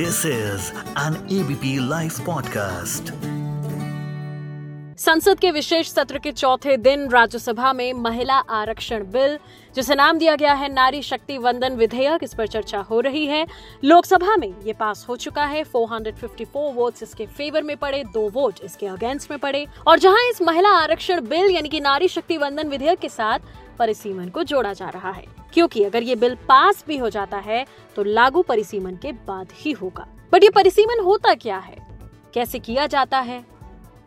This is an ABP live podcast संसद के विशेष सत्र के चौथे दिन राज्यसभा में महिला आरक्षण बिल, जिसे नाम दिया गया है नारी शक्ति वंदन विधेयक, इस पर चर्चा हो रही है। लोकसभा में ये पास हो चुका है। 454 वोट्स इसके फेवर में पड़े, दो वोट इसके अगेंस्ट में पड़े। और जहाँ इस महिला आरक्षण बिल, यानी कि नारी शक्ति वंदन विधेयक के साथ परिसीमन को जोड़ा जा रहा है। क्योंकि अगर ये बिल पास भी हो जाता है तो लागू परिसीमन के बाद ही होगा। बट ये परिसीमन होता क्या है? कैसे किया जाता है?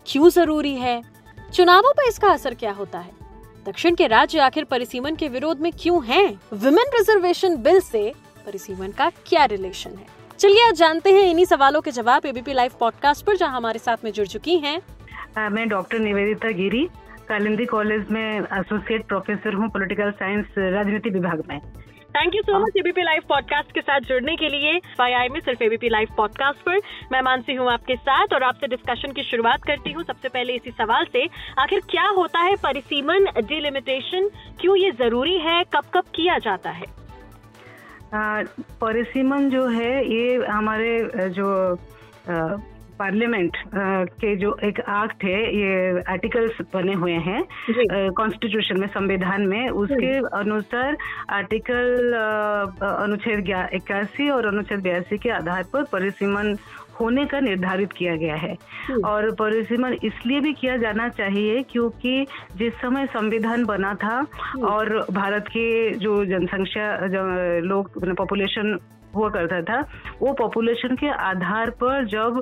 क्यों ज़रूरी है? चुनावों पर इसका असर क्या होता है? दक्षिण के राज्य आखिर परिसीमन के विरोध में क्यों हैं? विमेन रिजर्वेशन बिल से परिसीमन का क्या रिलेशन है? चलिए आज जानते हैं इन्हीं सवालों के जवाब एबीपी लाइव पॉडकास्ट पर, जहाँ हमारे साथ में जुड़ चुकी हैं। मैं डॉक्टर निवेदिता गिरी। कालिंदी कॉलेज में एसोसिएट प्रोफेसर हूँ पॉलिटिकल साइंस राजनीति विभाग में। Thank you so much ABP live podcast के साथ जुड़ने के लिए। आई में सिर्फ़ एबीपी लाइव पॉडकास्ट पर। मैं मानसी हूँ आपके साथ और आपसे डिस्कशन की शुरुआत करती हूँ। सबसे पहले इसी सवाल से आखिर क्या होता है परिसीमन डिलिमिटेशन क्यों ये ज़रूरी है? कब कब किया जाता है? परिसीमन जो है ये हमारे जो पार्लियामेंट के जो एक एक्ट है ये आर्टिकल्स बने हुए हैं कॉन्स्टिट्यूशन में संविधान में उसके अनुसार आर्टिकल अनुच्छेद इक्यासी और अनुच्छेद बयासी के आधार पर परिसीमन होने का निर्धारित किया गया है। और परिसीमन इसलिए भी किया जाना चाहिए क्योंकि जिस समय संविधान बना था और भारत के जो जनसंख्या लोग पॉपुलेशन हुआ करता था, वो पॉपुलेशन के आधार पर जब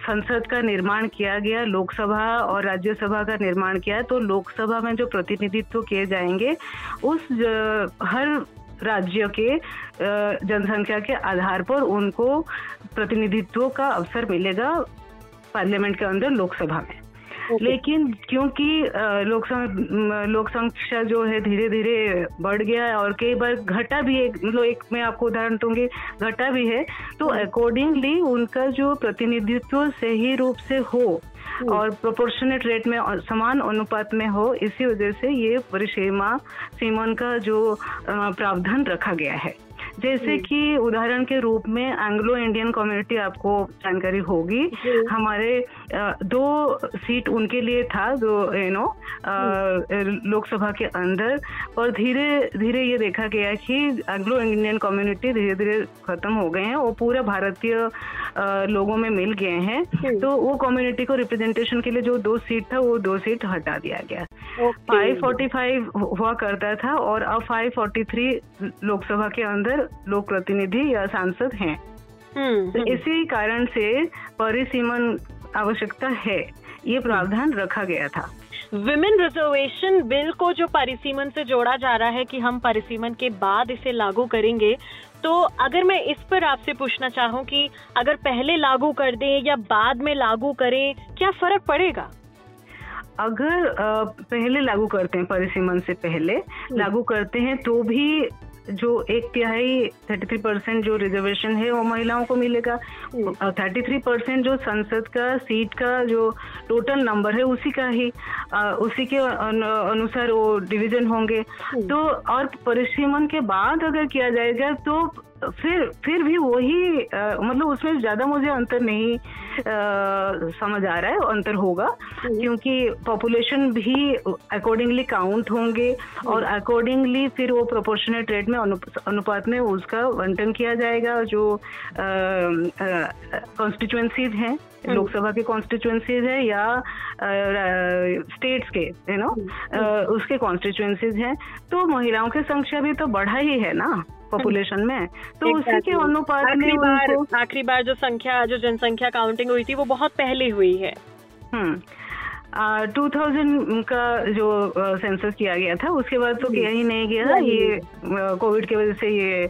संसद का निर्माण किया गया, लोकसभा और राज्यसभा का निर्माण किया तो लोकसभा में जो प्रतिनिधित्व किए जाएँगे, उस हर राज्य के जनसंख्या के आधार पर उनको प्रतिनिधित्व का अवसर मिलेगा, पार्लियामेंट के अंदर लोकसभा में। लेकिन क्योंकि लोक लोक संख्या जो है धीरे धीरे बढ़ गया है और कई बार घटा भी एक मतलब एक मैं आपको उदाहरण दूँगी घटा भी है तो अकॉर्डिंगली उनका जो प्रतिनिधित्व सही रूप से हो और प्रोपोर्शनेट रेट में समान अनुपात में हो इसी वजह से ये परिसीमा सीमन का जो प्रावधान रखा गया है। जैसे कि उदाहरण के रूप में एंग्लो इंडियन कम्युनिटी आपको जानकारी होगी। हमारे दो सीट उनके लिए था जो। यू नो लोकसभा के अंदर। और धीरे धीरे ये देखा गया कि एंग्लो इंडियन कम्युनिटी धीरे धीरे खत्म हो गए हैं। वो पूरा भारतीय लोगों में मिल गए हैं। तो वो कम्युनिटी को रिप्रेजेंटेशन के लिए जो दो सीट था वो दो सीट हटा दिया गया। फाइव फोर्टी फाइव हुआ करता था और अब फाइव फोर्टी थ्री लोकसभा के अंदर लोक प्रतिनिधि या सांसद हैं हम्म, तो हम्म। इसी कारण से परिसीमन आवश्यकता है ये प्रावधान रखा गया था विमेन रिजर्वेशन बिल को जो परिसीमन से जोड़ा जा रहा है कि हम परिसीमन के बाद इसे लागू करेंगे तो अगर मैं इस पर आपसे पूछना चाहूँ कि अगर पहले लागू कर दें या बाद में लागू करें क्या फ़र्क पड़ेगा अगर पहले लागू करते हैं परिसीमन से पहले हम्म। लागू करते हैं तो भी जो एक तिहाई थर्टी थ्री परसेंट जो रिजर्वेशन है वो महिलाओं को मिलेगा। थर्टी थ्री परसेंट जो संसद का सीट का जो टोटल नंबर है उसी का ही आ, उसी के अनुसार वो डिवीज़न होंगे। हम्म। तो और परिसीमन के बाद अगर किया जाएगा तो फिर फिर भी वही मतलब उसमें ज़्यादा मुझे अंतर नहीं समझ आ रहा है अंतर होगा हम्म। क्योंकि पॉपुलेशन भी अकॉर्डिंगली काउंट होंगे हम्म। और अकॉर्डिंगली फिर वो प्रोपोर्शनेट रेट में अनुपात में उसका वंटन किया जाएगा जो कॉन्स्टिट्युएंसीज हैं। लोकसभा के कॉन्स्टिट्युएंसीज है या स्टेट्स के यू नो उसके कॉन्स्टिट्युएंसीज हैं। तो महिलाओं की संख्या भी तो बढ़ा ही है ना पॉपुलेशन में। तो उसी के अनुपात में बार आखिरी बार जो संख्या जो जनसंख्या काउंटिंग हुई थी वो बहुत पहले हुई है। हम्म। टू थाउज़ेंड का जो सेंसस किया गया था उसके बाद तो किया ही नहीं गया। था ये कोविड की वजह से ये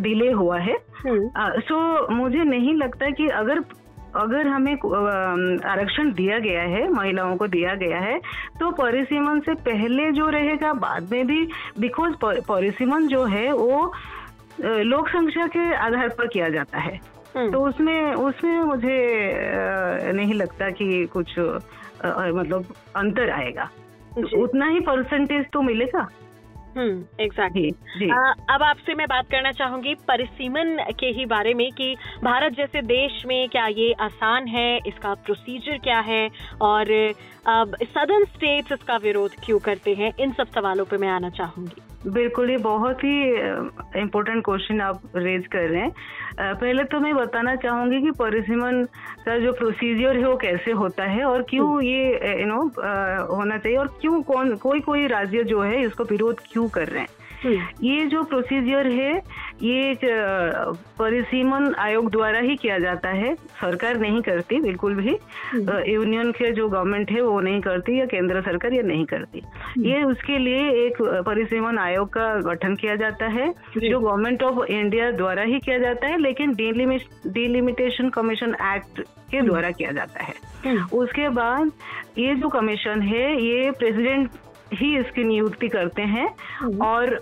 डिले हुआ है। सो हम्म। so, मुझे नहीं लगता कि अगर अगर हमें आरक्षण दिया गया है महिलाओं को दिया गया है तो परिसीमन से पहले जो रहेगा बाद में भी बिकॉज़ परिसीमन जो है वो लोक संख्या के आधार पर किया जाता है। हम्म। तो उसमें उसमें मुझे नहीं लगता कि कुछ मतलब अंतर आएगा। उतना ही परसेंटेज तो मिलेगा? Exactly exactly. अब आपसे मैं बात करना चाहूँगी परिसीमन के ही बारे में कि भारत जैसे देश में क्या ये आसान है? इसका प्रोसीजर क्या है? और अब सदर्न स्टेट्स इसका विरोध क्यों करते हैं? इन सब सवालों पे मैं आना चाहूँगी। बिल्कुल ये बहुत ही इम्पोर्टेंट क्वेश्चन आप रेज कर रहे हैं पहले तो मैं बताना चाहूँगी कि परिसीमन का जो प्रोसीजर है वो कैसे होता है और क्यों हम्म। ये यू नो होना चाहिए और क्यों कौन कोई कोई राज्य जो है इसको विरोध क्यों कर रहे हैं। ये जो प्रोसीजर है ये परिसीमन आयोग द्वारा ही किया जाता है। सरकार नहीं करती बिल्कुल भी। हम्म। यूनियन के जो गवर्नमेंट है वो नहीं करती या केंद्र सरकार ये नहीं करती। हम्म। ये उसके लिए एक परिसीमन आयोग का गठन किया जाता है जो। गवर्नमेंट ऑफ़ इंडिया द्वारा ही किया जाता है लेकिन डिलिमिटेशन कमीशन एक्ट के द्वारा किया जाता है। उसके बाद ये जो कमीशन है ये प्रेसिडेंट ही इसकी नियुक्ति करते हैं हम्म। और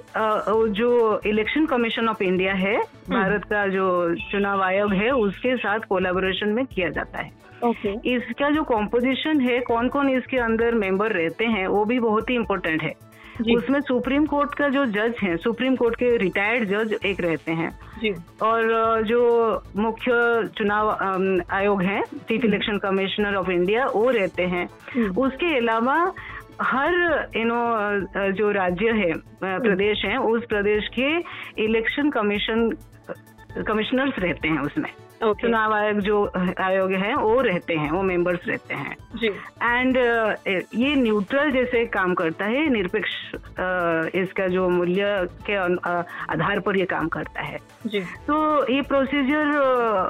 जो इलेक्शन कमीशन ऑफ़ इंडिया है हम्म। भारत का जो चुनाव आयोग है उसके साथ कोलेबोरेशन में किया जाता है okay. इसका जो कॉम्पोजिशन है कौन कौन इसके अंदर मेंबर रहते हैं वो भी बहुत ही इम्पोर्टेंट है उसमें सुप्रीम कोर्ट का जो जज है सुप्रीम कोर्ट के रिटायर्ड जज एक रहते हैं जी। और जो मुख्य चुनाव आयोग है chief election commissioner of India वो रहते हैं उसके अलावा हर यू नो जो राज्य है प्रदेश है उस प्रदेश के इलेक्शन कमीशन कमिश्नर्स रहते हैं उसमें okay. चुनाव आयोग जो आयोग है वो रहते हैं वो मेंबर्स रहते हैं एंड ये न्यूट्रल जैसे काम करता है निरपेक्ष इसका जो मूल्य के आधार पर ये काम करता है जी. तो ये प्रोसीजर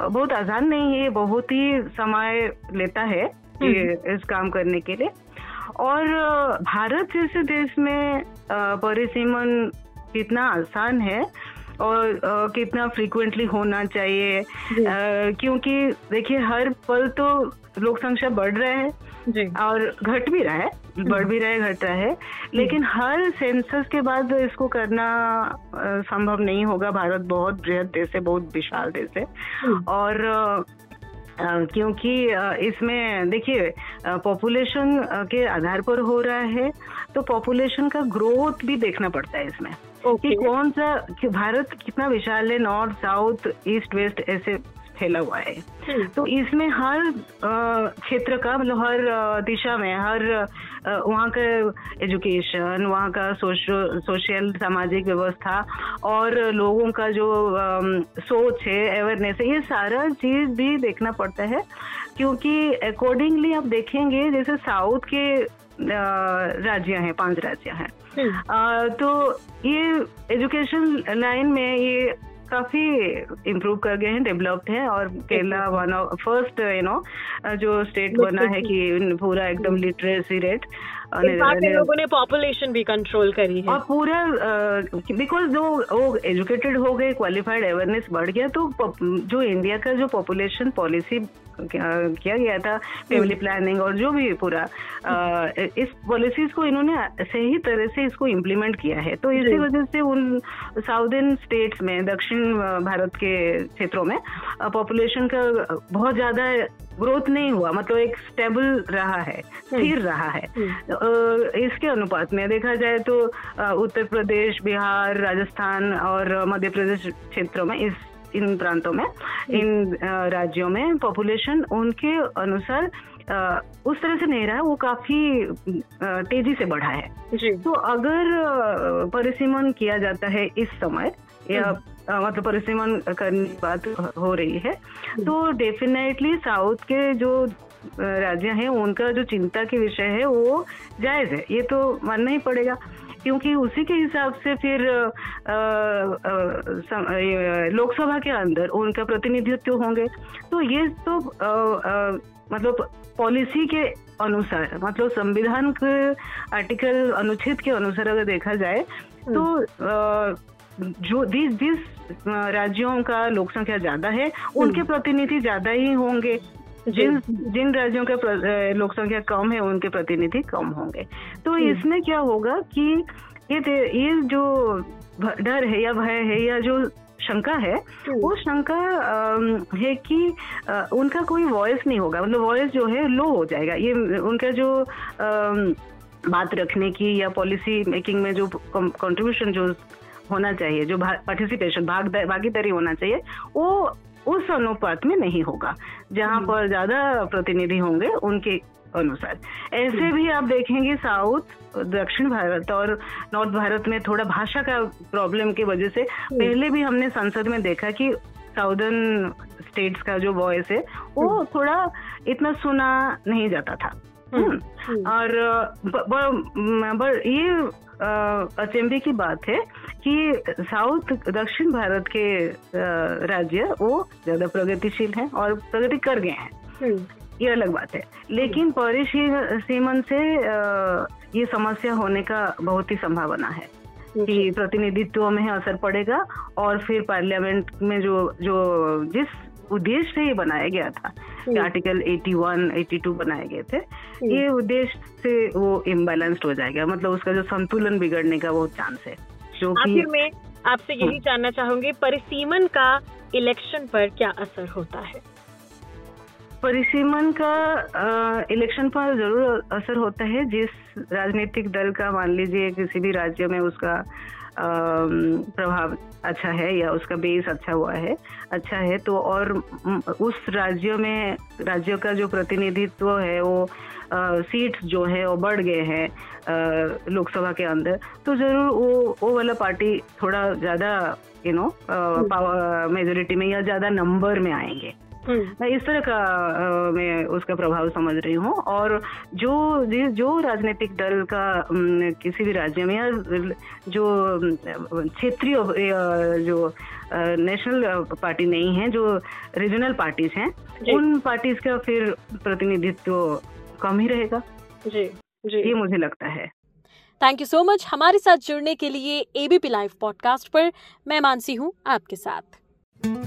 बहुत आसान नहीं है बहुत ही समय लेता है हम्म। इस काम करने के लिए और भारत जैसे देश में परिसीमन कितना आसान है और कितना फ्रीक्वेंटली होना चाहिए। क्योंकि देखिए हर पल तो लोक संख्या बढ़ रहा है जी। और घट भी रहा है बढ़ भी रहा है घट रहा है। लेकिन हर सेंसस के बाद इसको करना संभव नहीं होगा। भारत बहुत बृहद देश है बहुत विशाल देश है। और क्योंकि इसमें देखिए पॉपुलेशन के आधार पर हो रहा है तो पॉपुलेशन का ग्रोथ भी देखना पड़ता है इसमें okay. कि कौन सा कि भारत कितना विशाल है नॉर्थ साउथ ईस्ट वेस्ट ऐसे फैला हुआ है हम्म। तो इसमें हर क्षेत्र का मतलब हर दिशा में हर वहाँ का एजुकेशन वहाँ का सोशल सामाजिक व्यवस्था और लोगों का जो सोच है अवेयरनेस है ये सारा चीज़ भी देखना पड़ता है क्योंकि अकॉर्डिंगली आप देखेंगे जैसे साउथ के राज्य हैं पाँच राज्य हैं हम्म। तो ये एजुकेशन लाइन में ये काफ़ी इम्प्रूव कर गए हैं डेवलप्ड है और Kerala one of first you know जो स्टेट बना है कि पूरा एकदम लिटरेसी रेट लोगों ने पॉपुलेशन भी कंट्रोल करी है। और पूरा बिकॉज़ जो वो एजुकेटेड हो गए क्वालिफाइड अवेयरनेस बढ़ गया तो जो इंडिया का जो पॉपुलेशन पॉलिसी किया गया था फैमिली प्लानिंग और जो भी पूरा इस पॉलिसीज़ को इन्होंने सही तरह से इसको इम्प्लीमेंट किया है तो इसी वजह से उन साउदर्न स्टेट्स में दक्षिण भारत के क्षेत्रों में पॉपुलेशन का बहुत ज़्यादा ग्रोथ नहीं हुआ मतलब एक स्टेबल रहा है हम्म। स्थिर रहा है हम्म। इसके अनुपात में देखा जाए तो उत्तर प्रदेश बिहार राजस्थान और मध्य प्रदेश क्षेत्रों में इस इन प्रांतों में हम्म। इन राज्यों में पॉपुलेशन उनके अनुसार उस तरह से नहीं रहा है वो काफ़ी तेज़ी से बढ़ा है जी। तो अगर परिसीमन किया जाता है इस समय या मतलब परिसीमन करने की बात हो रही है तो डेफिनेटली साउथ के जो राज्य हैं उनका जो चिंता के विषय है वो जायज़ है ये तो मानना ही पड़ेगा क्योंकि उसी के हिसाब से फिर लोकसभा के अंदर उनका प्रतिनिधित्व होंगे। तो ये तो आ, आ, मतलब पॉलिसी के अनुसार मतलब संविधान के आर्टिकल अनुच्छेद के अनुसार अगर देखा जाए तो आ, जो जिस जिस राज्यों का लोकसंख्या ज़्यादा है उनके हम्म। प्रतिनिधि ज़्यादा ही होंगे। जिन जिन राज्यों का लोक संख्या कम है उनके प्रतिनिधि कम होंगे तो। इसमें क्या होगा कि ये ये जो डर है या भय है या जो शंका है। वो शंका है कि उनका कोई वॉइस नहीं होगा मतलब वॉइस जो है लो हो जाएगा ये उनका जो बात रखने की या पॉलिसी मेकिंग में जो कंट्रीब्यूशन जो होना चाहिए जो पार्टिसिपेशन भाग भागीदारी होना चाहिए वो उस अनुपात में नहीं होगा। जहाँ हम्म। पर ज़्यादा प्रतिनिधि होंगे उनके अनुसार। ऐसे हम्म। भी आप देखेंगे साउथ दक्षिण भारत और नॉर्थ भारत में थोड़ा भाषा का प्रॉब्लम की वजह से हम्म। पहले भी हमने संसद में देखा कि साउदर्न स्टेट्स का जो वॉइस है वो थोड़ा इतना सुना नहीं जाता था। और बर, ये अचंभे की बात है कि साउथ दक्षिण भारत के राज्य वो ज़्यादा प्रगतिशील हैं और प्रगति कर गए हैं। हम्म। ये अलग बात है। लेकिन सीमन से ये समस्या होने का बहुत ही संभावना है कि प्रतिनिधित्व में असर पड़ेगा और फिर पार्लियामेंट में जो जो जिस उद्देश्य से ये बनाया गया था आर्टिकल 81, 82 बनाए गए थे हम्म। ये उद्देश्य से वो इम्बेलेंस्ड हो जाएगा। मतलब उसका जो संतुलन बिगड़ने का बहुत चांस है। जो आखिर में आपसे यही हाँ। जानना चाहूँगी परिसीमन का इलेक्शन पर क्या असर होता है परिसीमन का इलेक्शन पर ज़रूर असर होता है जिस राजनीतिक दल का मान लीजिए किसी भी राज्य में उसका प्रभाव अच्छा है या उसका बेस अच्छा हुआ है अच्छा है तो और उस राज्य में राज्यों का जो प्रतिनिधित्व है वो सीट्स जो है वो बढ़ गए हैं लोकसभा के अंदर तो ज़रूर वो वो वाला पार्टी थोड़ा ज़्यादा यू नो पावर मेजोरिटी में या ज़्यादा नंबर में आएँगे। मैं इस तरह का मैं उसका प्रभाव समझ रही हूँ और जो जो राजनीतिक दल का किसी भी राज्य में या जो क्षेत्रीय जो नेशनल पार्टी नहीं है जो रीजनल पार्टीज़ हैं उन पार्टीज़ का फिर प्रतिनिधित्व कम ही रहेगा। जी जी। ये मुझे लगता है। थैंक यू सो मच हमारे साथ जुड़ने के लिए एबीपी लाइव पॉडकास्ट पर मैं मानसी हूँ आपके साथ।